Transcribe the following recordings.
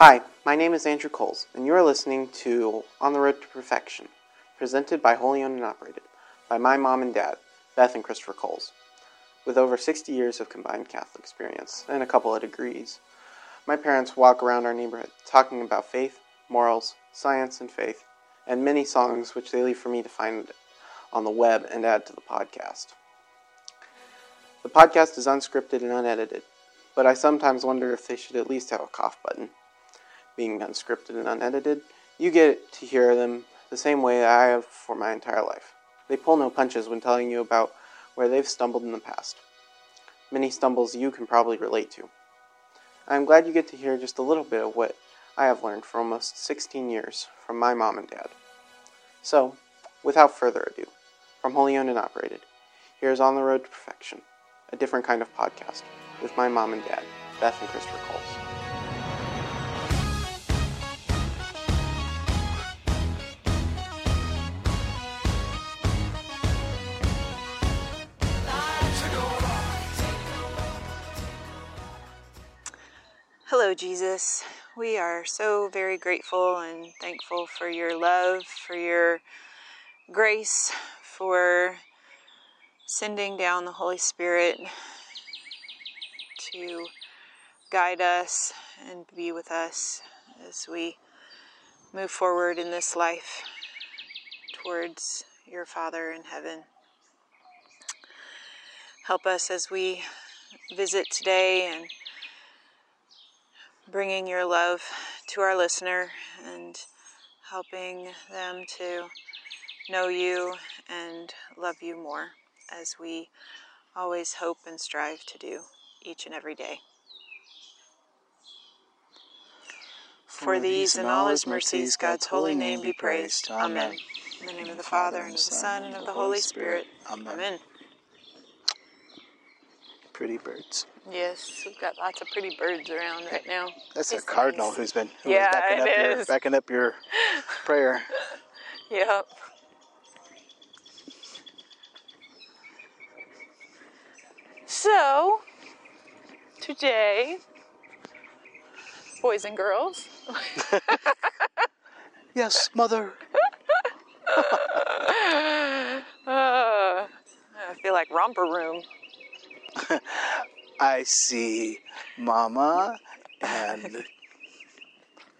Hi, my name is Andrew Coles, and you are listening to On the Road to Perfection, presented by Holy Owned and Operated, by my mom and dad, Beth and Kristofer Coles. With over 60 years of combined Catholic experience and a couple of degrees, my parents walk around our neighborhood talking about faith, morals, science, and faith, and many songs which they leave for me to find on the web and add to the podcast. The podcast is unscripted and unedited, but I sometimes wonder if they should at least have a cough button. Being unscripted and unedited, you get to hear them the same way I have for my entire life. They pull no punches when telling you about where they've stumbled in the past. Many stumbles you can probably relate to. I am glad you get to hear just a little bit of what I have learned for almost 16 years from my mom and dad. So, without further ado, from Holy Owned and Operated, here's On the Road to Perfection, a different kind of podcast with my mom and dad, Beth and Kristofer Coles. Jesus. We are so very grateful and thankful for your love, for your grace, for sending down the Holy Spirit to guide us and be with us as we move forward in this life towards your Father in heaven. Help us as we visit today and bringing your love to our listener and helping them to know you and love you more as we always hope and strive to do each and every day. For these and all his mercies, God's holy name be praised. Amen. In the name of the Father, and of the Son, and of the Holy Spirit. Amen. Pretty birds. Yes, we've got lots of pretty birds around right now. That's a cardinal nice. who's been who Yeah, backing up your backing up your prayer. Yep. So, today, boys and girls, Yes, mother. uh, I feel like romper room. I see Mama and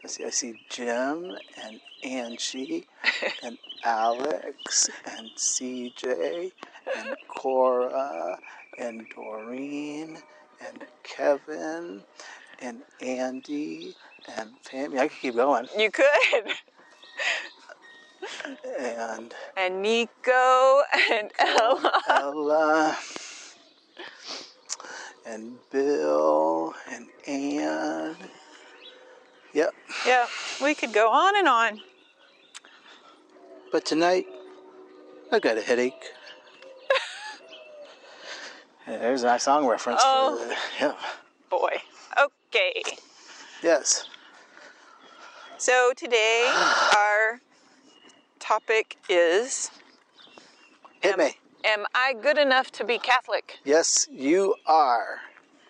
I see I see Jim and Angie and Alex and CJ and Cora and Doreen and Kevin and Andy and Fammy. I could keep going. You could. And And Nico and Ella. Ella and Bill and Ann. Yep. Yeah, we could go on and on. But tonight, I got a headache. Yeah, There's a nice song reference. Oh. For the, yep. Boy. Okay. Yes. So today, our topic is Hit me. Am I good enough to be Catholic? Yes, you are.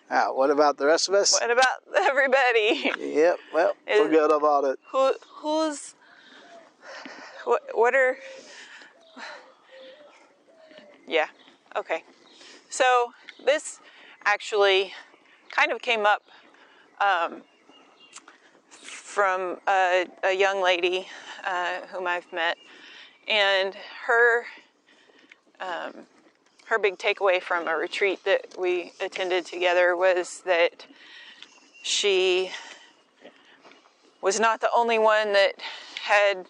Now, what about the rest of us? What about everybody? Yep. Well, Is- forget about it. Who who's what what are Yeah. Okay. So this actually kind of came up um, from a, a young lady uh, whom I've met, and her um, her big takeaway from a retreat that we attended together was that she was not the only one that had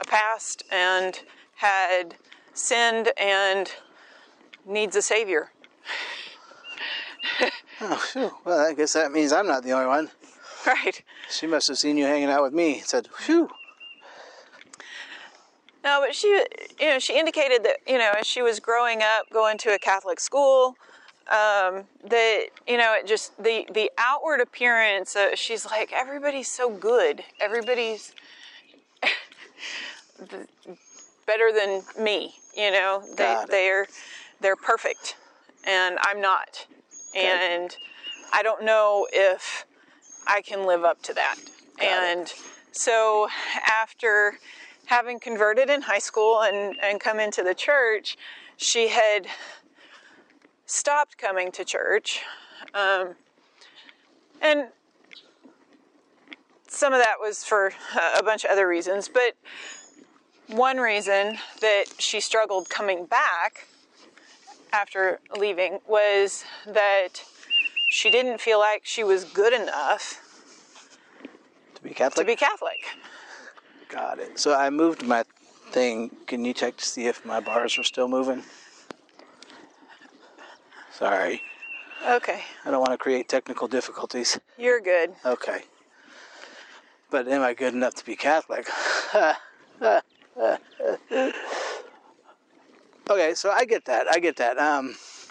a past and had sinned and needs a savior. Oh. Well, I guess that means I'm not the only one. Right. She must have seen you hanging out with me and said, phew. No, but she, you know, she indicated that, you know, as she was growing up, going to a Catholic school, um, that, you know, it just, the, the outward appearance, uh, she's like, everybody's so good. Everybody's better than me, you know, they, they're, they're perfect and I'm not. And I don't know if I can live up to that. and so after having converted in high school and, and come into the church, she had stopped coming to church. Um, and some of that was for a bunch of other reasons, but one reason that she struggled coming back after leaving was that she didn't feel like she was good enough To be Catholic? to be Catholic. Got it. So I moved my thing. Can you check to see if my bars are still moving? Sorry. Okay, I don't want to create technical difficulties. you're good. Okay. But am I good enough to be Catholic? okay, so I get that. I get that. Um,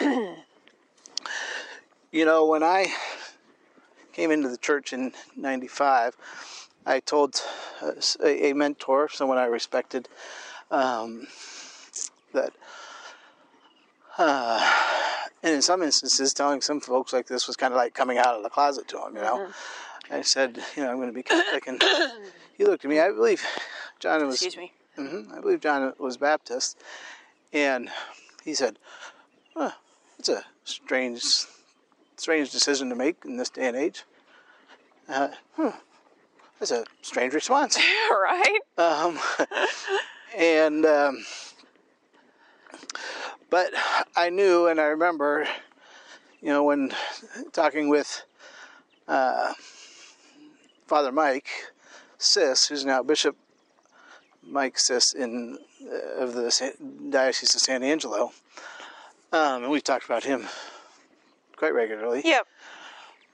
you know, when I came into the church in 95, I told uh, a, a mentor, someone I respected, um, that, uh, and in some instances, telling some folks like this was kind of like coming out of the closet to them, you know. I said, you know, I'm going to be Catholic, and he looked at me. I believe John was. Excuse me. hmm I believe John was Baptist, and he said, huh, "It's a strange, strange decision to make in this day and age." Uh, hmm, that's a strange response. right? Um, and um, but I knew, and I remember, you know, when talking with uh, Father Mike Sis, who's now Bishop Mike Sis in uh, of the Sa- Diocese of San Angelo, um, and we've talked about him quite regularly. Yep,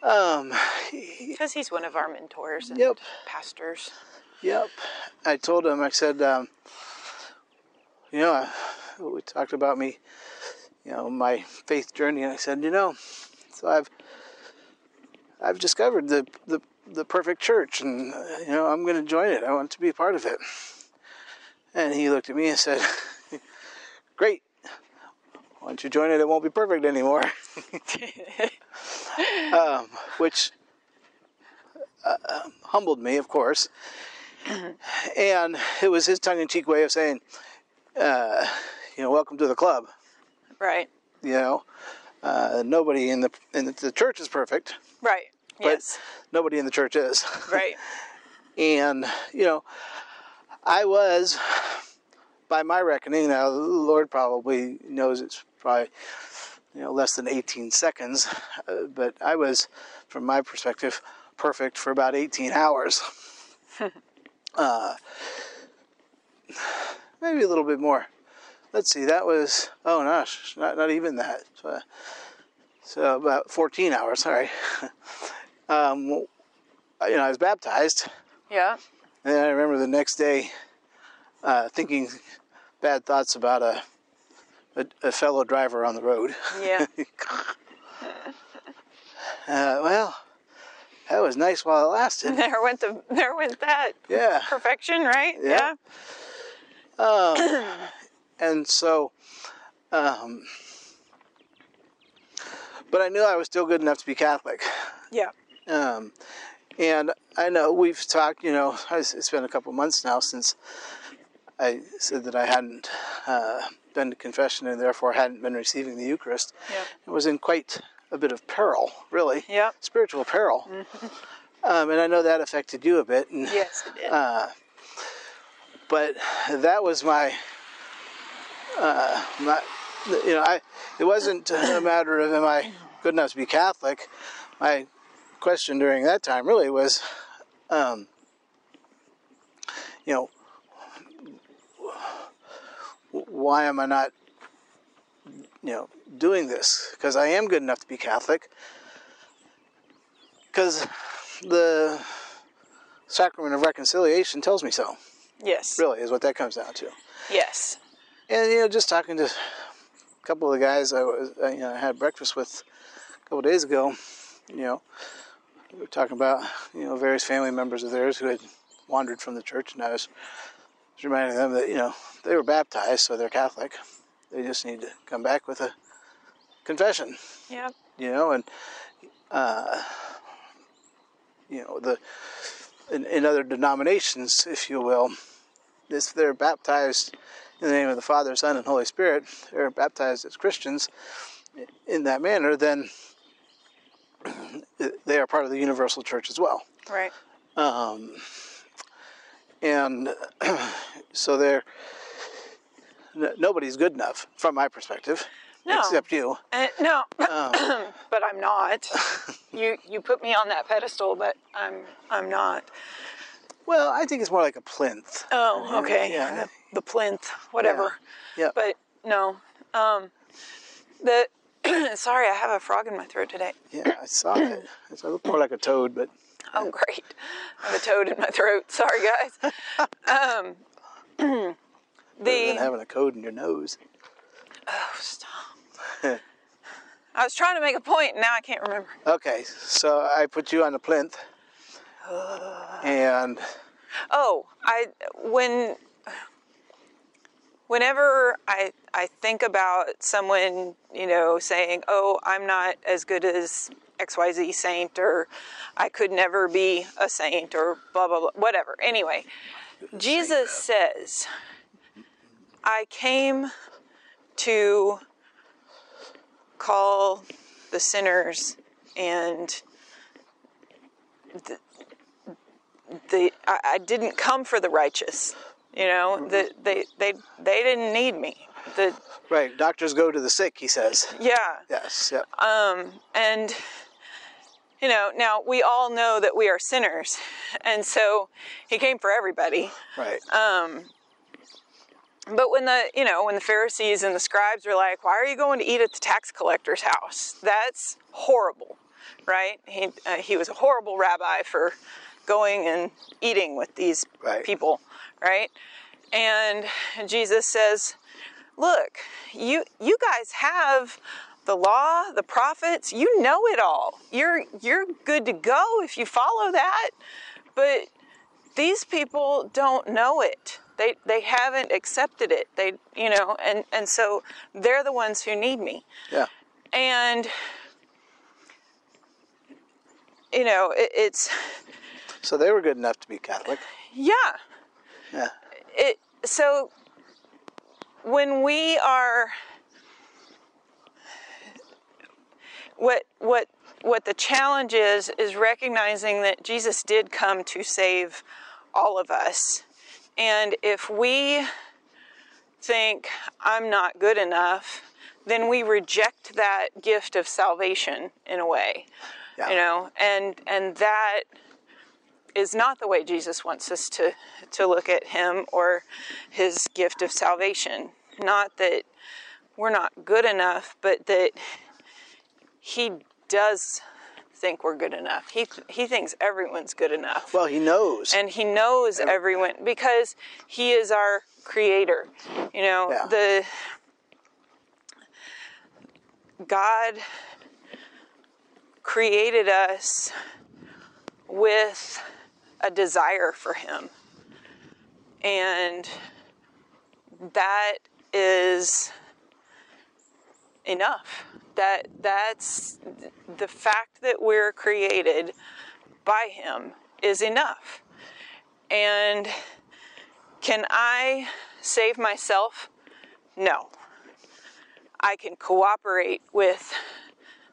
Um, because he's one of our mentors and Yep. pastors. Yep. I told him, I said, um, you know, uh, we talked about me, you know, my faith journey, and I said, you know, so I've, I've discovered the, the, the perfect church, and, uh, you know, I'm going to join it. I want to be a part of it. And he looked at me and said, great. Once you join it, it won't be perfect anymore. um, which uh, humbled me, of course. And it was his tongue-in-cheek way of saying, uh, you know, welcome to the club. Right, You know, uh, nobody in the in the, the church is perfect, right. but Yes, nobody in the church is. right. And you know, I was, by my reckoning, now the Lord probably knows it's probably you know less than 18 seconds, uh, but I was, from my perspective, perfect for about 18 hours. uh, maybe a little bit more. Let's see, that was oh gosh, not not even that. So, so about 14 hours. Sorry. um, you know, I was baptized. Yeah, And I remember the next day uh, thinking bad thoughts about a, a, a fellow driver on the road. yeah. Uh, well, that was nice while it lasted. there went the there went that Yeah. perfection, right? Yeah. Um, and so, um, but I knew I was still good enough to be Catholic. Yeah. Um, and I know we've talked, you know, it's been a couple months now since I said that I hadn't uh, been to confession and therefore hadn't been receiving the Eucharist. Yeah. I was in quite a bit of peril, really. Yep. Spiritual peril. Um, and I know that affected you a bit. And, Yes, it did. uh, but that was my, uh, my, you know, I. It wasn't a matter of am I good enough to be Catholic. My question during that time really was, um, you know, why am I not, you know, doing this? Because I am good enough to be Catholic. Because the sacrament of reconciliation tells me so. yes. Really, is what that comes down to. Yes. And you know, just talking to a couple of the guys I was, you know, I had breakfast with a couple of days ago. You know, we were talking about you know various family members of theirs who had wandered from the church, and I was reminding them that you know they were baptized, so they're Catholic. They just need to come back with a confession. Yeah. You know, and uh, you know the in, in other denominations, if you will, if they're baptized in the name of the Father, Son, and Holy Spirit, they're baptized as Christians in that manner, then they are part of the universal church as well. Right. Um, and so they're n- nobody's good enough from my perspective, No. except you. Uh, no, Um, but I'm not. you you put me on that pedestal, but I'm I'm not. well, I think it's more like a plinth. Oh, okay. Yeah. The, the plinth, whatever. Yeah. But no. Um, the sorry, I have a frog in my throat today. Yeah, I saw it. It looked more like a toad, but Oh, great. I have a toad in my throat. Sorry, guys. Um, better than the having a toad in your nose. oh, stop. I was trying to make a point, and now I can't remember. Okay, so I put you on the plinth, and Oh, I when whenever I I think about someone, you know, saying, "Oh, I'm not as good as XYZ saint or I could never be a saint or blah blah blah whatever." Anyway, Jesus says, "I came to call the sinners and the I, I didn't come for the righteous. You know, the, they they they didn't need me. The right, doctors go to the sick. He says. yeah, Yes. Yep. and you know now we all know that we are sinners, and so he came for everybody. right. Um, But when the you know when the Pharisees and the scribes were like, "Why are you going to eat at the tax collector's house?" That's horrible, right? He uh, he was a horrible rabbi for going and eating with these Right. people, right? And Jesus says, "Look, you you guys have." The law, the prophets, you know it all. You're you're good to go if you follow that. But these people don't know it. They they haven't accepted it. They you know, and and so they're the ones who need me. yeah. And you know, it, it's So they were good enough to be Catholic. yeah. Yeah. It so when we are what what what the challenge is is recognizing that Jesus did come to save all of us. And if we think I'm not good enough, then we reject that gift of salvation in a way. Yeah. You know, and and that is not the way Jesus wants us to to look at him or his gift of salvation. Not that we're not good enough, but that he does think we're good enough. He he thinks everyone's good enough. Well, he knows. and he knows everyone because he is our creator. You know, Yeah. the God created us with a desire for him. And that is enough. That that's the fact that we're created by him is enough. And can I save myself? No. I can cooperate with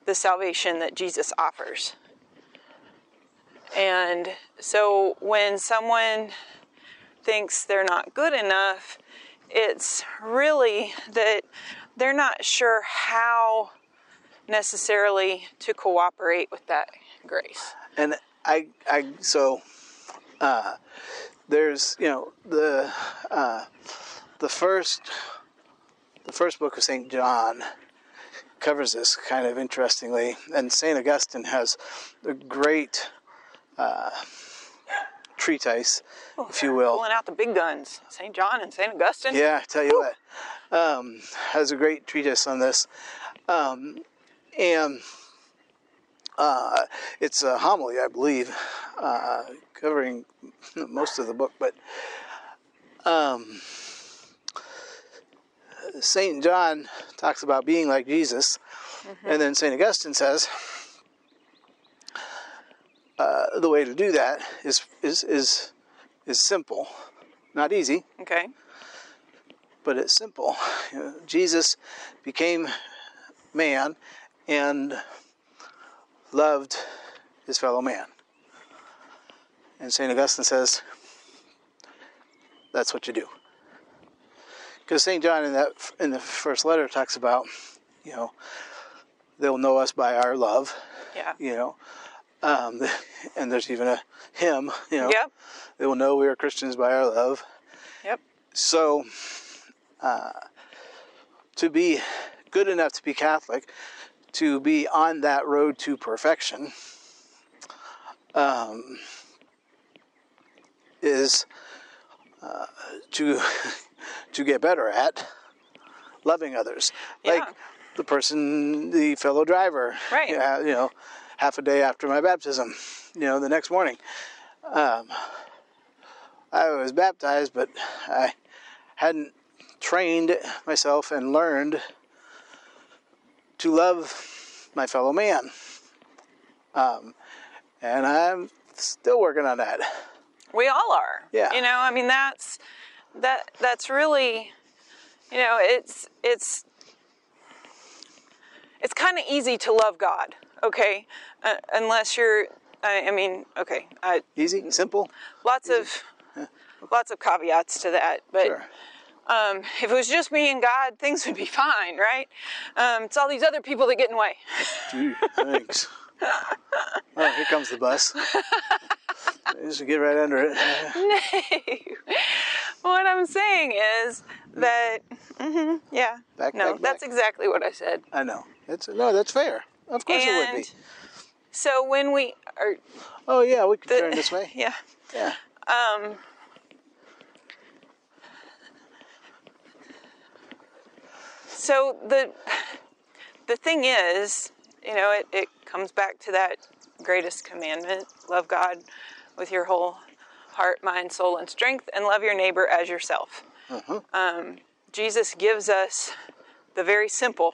the salvation that Jesus offers. And so when someone thinks they're not good enough, it's really that they're not sure how necessarily to cooperate with that grace. and I, I so uh, there's you know the uh, the first the first book of Saint John covers this kind of interestingly, and Saint Augustine has a great uh, treatise, if you will. Pulling out the big guns, St. John and St. Augustine. Yeah, I tell you what, um, has a great treatise on this, um, and uh, it's a homily, I believe, uh, covering most of the book. But um, Saint John talks about being like Jesus, and then Saint Augustine says. Uh, the way to do that is is is is simple, not easy, Okay. but it's simple. You know, Jesus became man and loved his fellow man. And St. Augustine says that's what you do. Because St. John in that in the first letter talks about, you know, they'll know us by our love, Yeah. you know. Um, and there's even a hymn, you know. Yep. They will know we are Christians by our love. Yep. So, uh, to be good enough to be Catholic, to be on that road to perfection, um, is uh, to to get better at loving others, like the person, the fellow driver, Right. Yeah, you know, half a day after my baptism, you know, the next morning. Um, I was baptized, but I hadn't trained myself and learned to love my fellow man. Um, and I'm still working on that. We all are. Yeah. You know, I mean that's that that's really you know, it's it's it's kind of easy to love God, okay? Uh, unless you're I, I mean, okay, uh, Easy, simple. lots of lots of caveats to that, but Sure. um, if it was just me and God, things would be fine, right? Um, it's all these other people that get in the way. Gee, thanks. Oh, here comes the bus. Just get right under it. what I'm saying is that, mhm, yeah, Back, no, back, that's exactly what I said. I know. It's no, that's fair. Of course it would be. so when we are, Oh yeah, we could the, turn this way. yeah, Yeah. um, so the the thing is, you know, it, it comes back to that greatest commandment: love God with your whole heart, mind, soul, and strength, and love your neighbor as yourself. Um, Jesus gives us the very simple.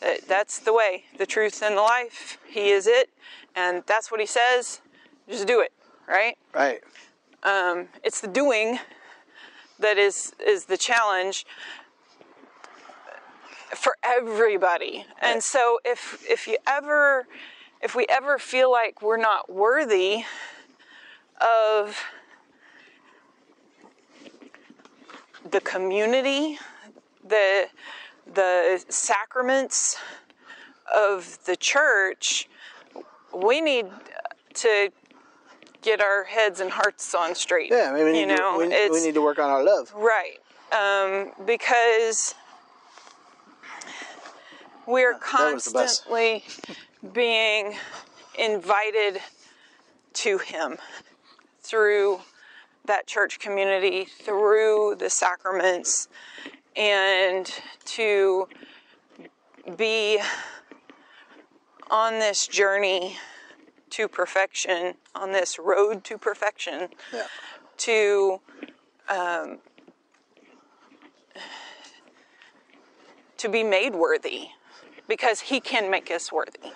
That that's the way, the truth, and the life. He is it, and that's what he says. Just do it, right? Right. Um, it's the doing that is is the challenge for everybody. And so if if you ever if we ever feel like we're not worthy of the community, the the sacraments of the church, we need to get our heads and hearts on straight. Yeah. Maybe we you need, know, to, we, we need to work on our love. right um, because we're that was the best. constantly being invited to Him through that church community, through the sacraments, and to be on this journey to perfection, on this road to perfection, Yeah. to um, to be made worthy, because He can make us worthy.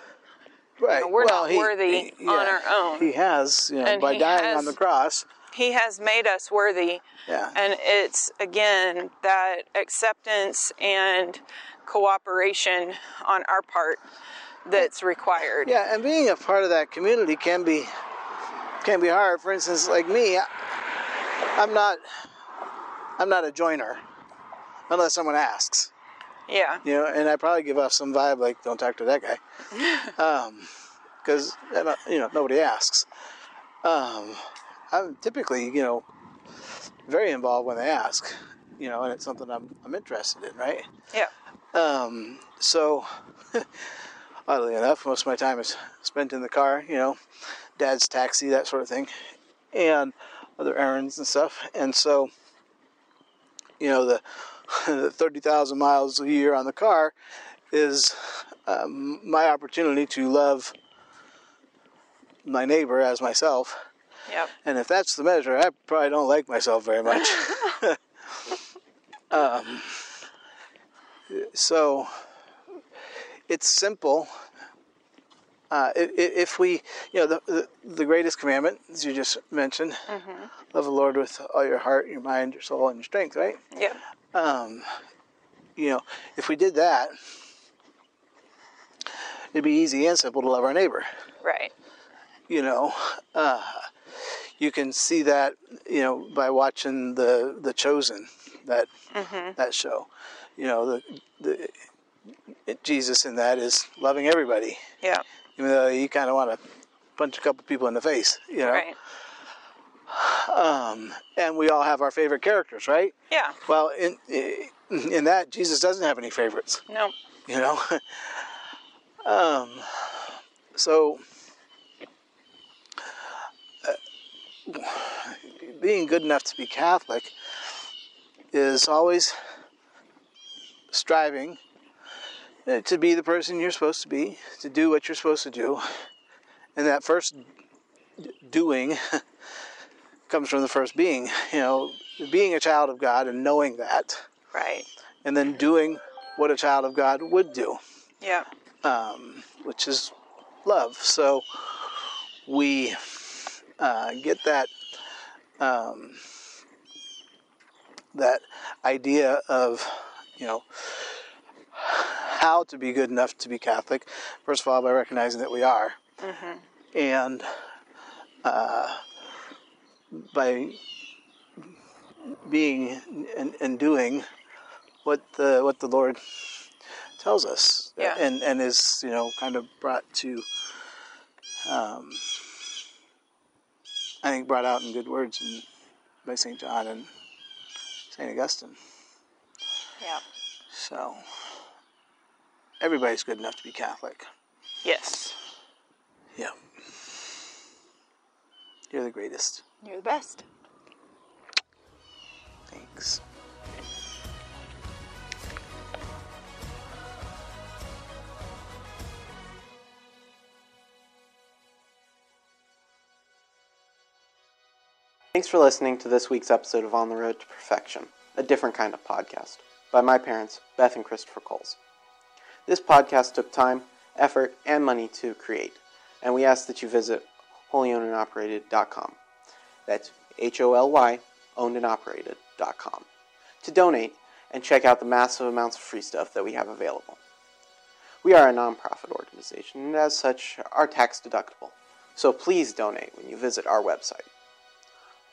Right. we're well, not he- worthy he- on our own. He has, you know, And by dying has- on the cross. He has made us worthy, Yeah. and it's again that acceptance and cooperation on our part that's required. Yeah, and being a part of that community can be can be hard. For instance, like me, I'm not I'm not a joiner unless someone asks. Yeah. You know, and I probably give off some vibe like "Don't talk to that guy," because you know nobody asks. Um, I'm typically you know very involved when they ask. You know, and it's something I'm I'm interested in, right? Yeah. Um, so, oddly enough, most of my time is spent in the car, you know, dad's taxi, that sort of thing, and other errands and stuff. And so, you know, the, the 30,000 miles a year on the car is um, my opportunity to love my neighbor as myself. Yep. And if that's the measure, I probably don't like myself very much. um, so it's simple, uh, if we, you know, the, the, the greatest commandment, as you just mentioned, love the Lord with all your heart, your mind, your soul, and your strength, right? Yeah. Um, you know, if we did that, it'd be easy and simple to love our neighbor. Right. You know, uh, you can see that, you know, by watching the the Chosen, that that show. You know, the the it, Jesus in that is loving everybody, Yeah. even though you kind of want to punch a couple people in the face. You know, Right. um, and we all have our favorite characters, right? Yeah. Well, in in that Jesus doesn't have any favorites. No. you know um so uh, being good enough to be catholic is always striving uh, to be the person you're supposed to be to do what you're supposed to do and that first doing comes from the first being you know being a child of god and knowing that Right. and then doing what a child of God would do, Yeah. um, which is love. So we uh, get that um, that idea of you know how to be good enough to be Catholic. First of all, by recognizing that we are, and uh, by being and, and doing what the what the Lord tells us, Yeah. and and is you know kind of brought to, um, I think brought out in good words in, by Saint John and Saint Augustine. Yeah. So everybody's good enough to be Catholic. Yes. Yeah, you're the greatest. You're the best. Thanks. Thanks for listening to this week's episode of On the Road to Perfection, a different kind of podcast, by my parents, Beth and Kristofer Coles. This podcast took time, effort, and money to create, and we ask that you visit holyownedandoperated.com. That's H O L Y, owned and operated.com, to donate and check out the massive amounts of free stuff that we have available. We are a nonprofit organization, and as such, are tax deductible, so please donate when you visit our website.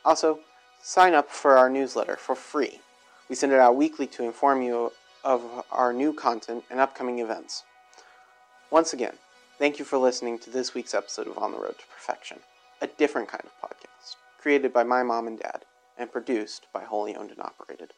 Also, sign up for our newsletter for free. We send it out weekly to inform you of our new content and upcoming events. Once again, thank you for listening to this week's episode of On the Road to Perfection, a different kind of podcast, created by my mom and dad and produced by Holy Owned and Operated.